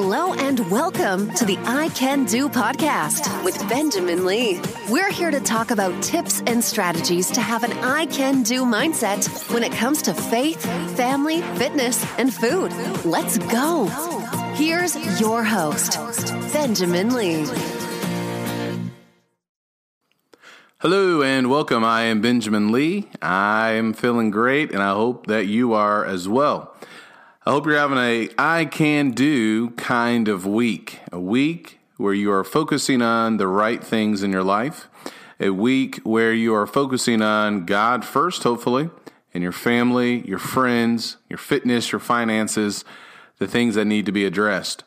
Hello and welcome to the I Can Do podcast with Benjamin Lee. We're here to talk about tips and strategies to have an I Can Do mindset when it comes to faith, family, fitness, and food. Let's go. Here's your host, Benjamin Lee. Hello and welcome. I am Benjamin Lee. I'm feeling great and I hope that you are as well. I hope you're having a I can do kind of week. A week where you are focusing on the right things in your life. A week where you are focusing on God first, hopefully, and your family, your friends, your fitness, your finances, the things that need to be addressed.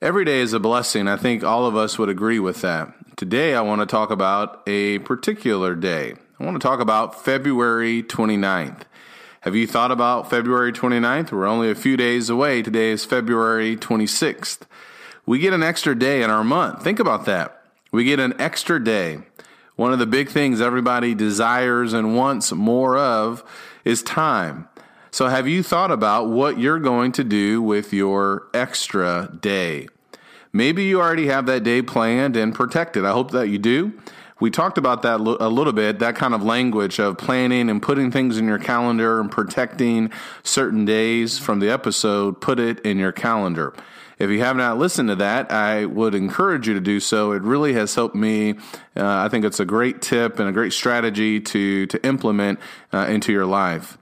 Every day is a blessing. I think all of us would agree with that. Today, I want to talk about a particular day. I want to talk about February 29th. Have you thought about February 29th? We're only a few days away. Today is February 26th. We get an extra day in our month. Think about that. We get an extra day. One of the big things everybody desires and wants more of is time. So, have you thought about what you're going to do with your extra day? Maybe you already have that day planned and protected. I hope that you do we talked about that a little bit, that kind of language of planning and putting things in your calendar and protecting certain days from the episode, put it in your calendar. If you have not listened to that, I would encourage you to do so. It really has helped me. Uh, I think it's a great tip and a great strategy to, to implement uh, into your life.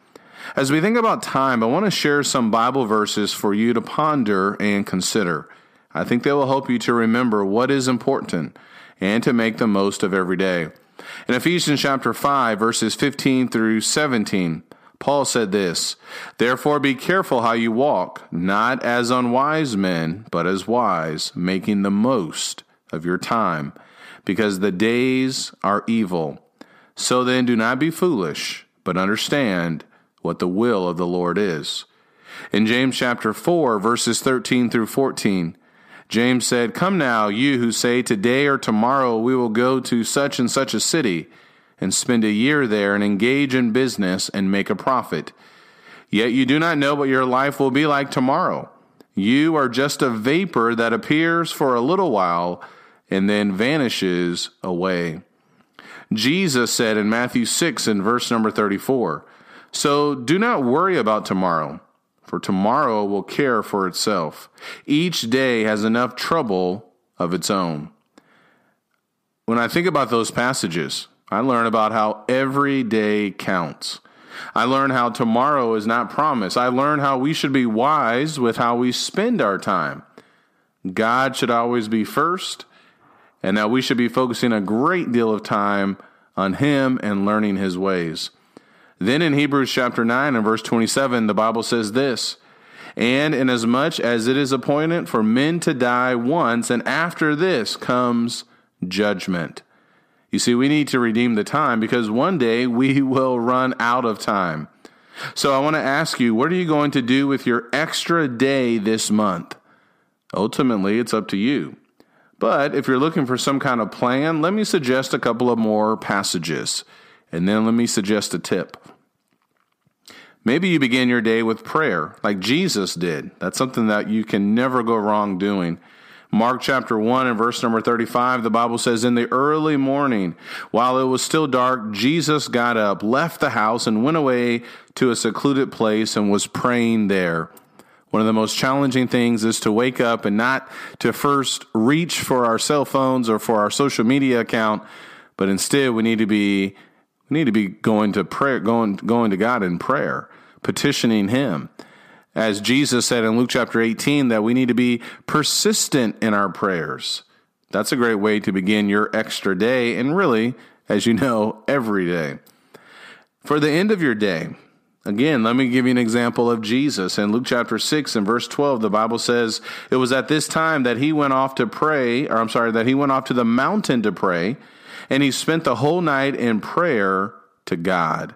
As we think about time, I want to share some Bible verses for you to ponder and consider. I think they will help you to remember what is important and to make the most of every day. In Ephesians chapter 5, verses 15 through 17, Paul said this Therefore be careful how you walk, not as unwise men, but as wise, making the most of your time, because the days are evil. So then do not be foolish, but understand what the will of the Lord is. In James chapter 4, verses 13 through 14, James said, Come now, you who say, Today or tomorrow we will go to such and such a city, and spend a year there, and engage in business, and make a profit. Yet you do not know what your life will be like tomorrow. You are just a vapor that appears for a little while and then vanishes away. Jesus said in Matthew 6 and verse number 34, So do not worry about tomorrow for tomorrow will care for itself. Each day has enough trouble of its own. When I think about those passages, I learn about how every day counts. I learn how tomorrow is not promised. I learn how we should be wise with how we spend our time. God should always be first, and that we should be focusing a great deal of time on Him and learning His ways. Then in Hebrews chapter 9 and verse 27, the Bible says this And inasmuch as it is appointed for men to die once, and after this comes judgment. You see, we need to redeem the time because one day we will run out of time. So I want to ask you, what are you going to do with your extra day this month? Ultimately, it's up to you. But if you're looking for some kind of plan, let me suggest a couple of more passages. And then let me suggest a tip. Maybe you begin your day with prayer, like Jesus did. That's something that you can never go wrong doing. Mark chapter 1 and verse number 35, the Bible says, In the early morning, while it was still dark, Jesus got up, left the house, and went away to a secluded place and was praying there. One of the most challenging things is to wake up and not to first reach for our cell phones or for our social media account, but instead we need to be we need to be going to prayer, going, going to God in prayer, petitioning Him. As Jesus said in Luke chapter 18, that we need to be persistent in our prayers. That's a great way to begin your extra day, and really, as you know, every day. For the end of your day, Again, let me give you an example of Jesus. In Luke chapter 6 and verse 12, the Bible says, It was at this time that he went off to pray, or I'm sorry, that he went off to the mountain to pray, and he spent the whole night in prayer to God.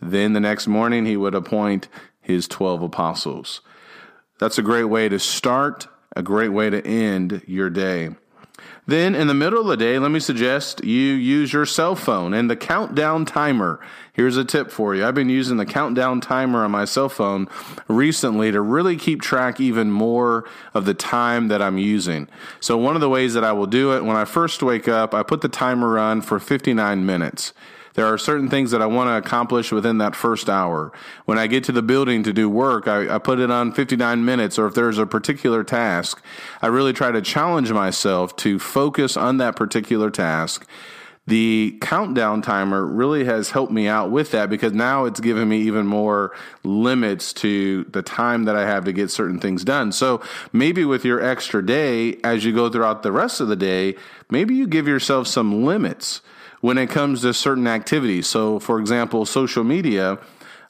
Then the next morning, he would appoint his 12 apostles. That's a great way to start, a great way to end your day. Then, in the middle of the day, let me suggest you use your cell phone and the countdown timer. Here's a tip for you. I've been using the countdown timer on my cell phone recently to really keep track even more of the time that I'm using. So, one of the ways that I will do it when I first wake up, I put the timer on for 59 minutes. There are certain things that I want to accomplish within that first hour. When I get to the building to do work, I, I, put it on 59 minutes, or if there's a particular task, I really try to challenge myself to focus on that particular task. The countdown timer really has helped me out with that because now it's given me even more limits to the time that I have to get certain things done. So maybe with your extra day, as you go throughout the rest of the day, maybe you give yourself some limits when it comes to certain activities. So, for example, social media,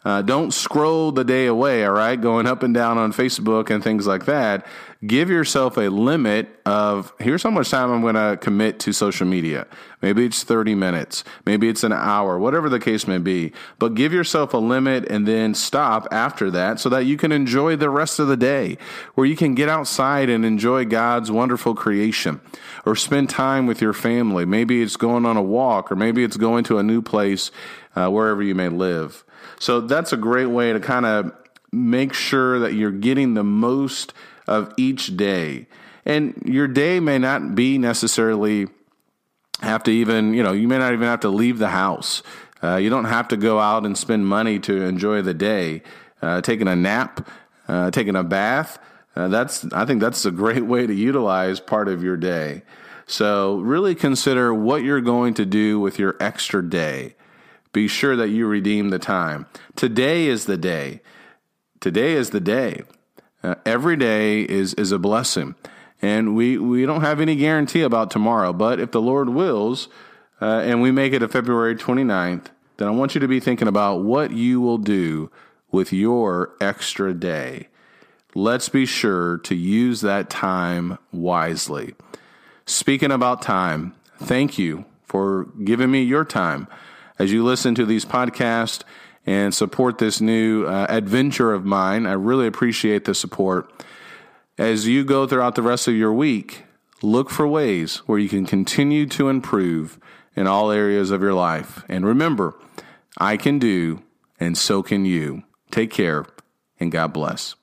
uh, don't scroll the day away, all right? Going up and down on Facebook and things like that give yourself a limit of here's how much time I'm going to commit to social media. Maybe it's 30 minutes, maybe it's an hour, whatever the case may be. But give yourself a limit and then stop after that so that you can enjoy the rest of the day, where you can get outside and enjoy God's wonderful creation or spend time with your family. Maybe it's going on a walk or maybe it's going to a new place uh, wherever you may live. So that's a great way to kind of make sure that you're getting the most of each day. And your day may not be necessarily have to even, you know, you may not even have to leave the house. Uh, you don't have to go out and spend money to enjoy the day. Uh, taking a nap, uh, taking a bath, uh, that's I think that's a great way to utilize part of your day. So really consider what you're going to do with your extra day. Be sure that you redeem the time. Today is the day. Today is the day. Uh, every day is is a blessing, and we we don't have any guarantee about tomorrow. But if the Lord wills, uh, and we make it a February 29th, then I want you to be thinking about what you will do with your extra day. Let's be sure to use that time wisely. Speaking about time, thank you for giving me your time as you listen to these podcasts and support this new uh, adventure of mine. I really appreciate the support. As you go throughout the rest of your week, look for ways where you can continue to improve in all areas of your life. And remember, I can do, and so can you. Take care, and God bless.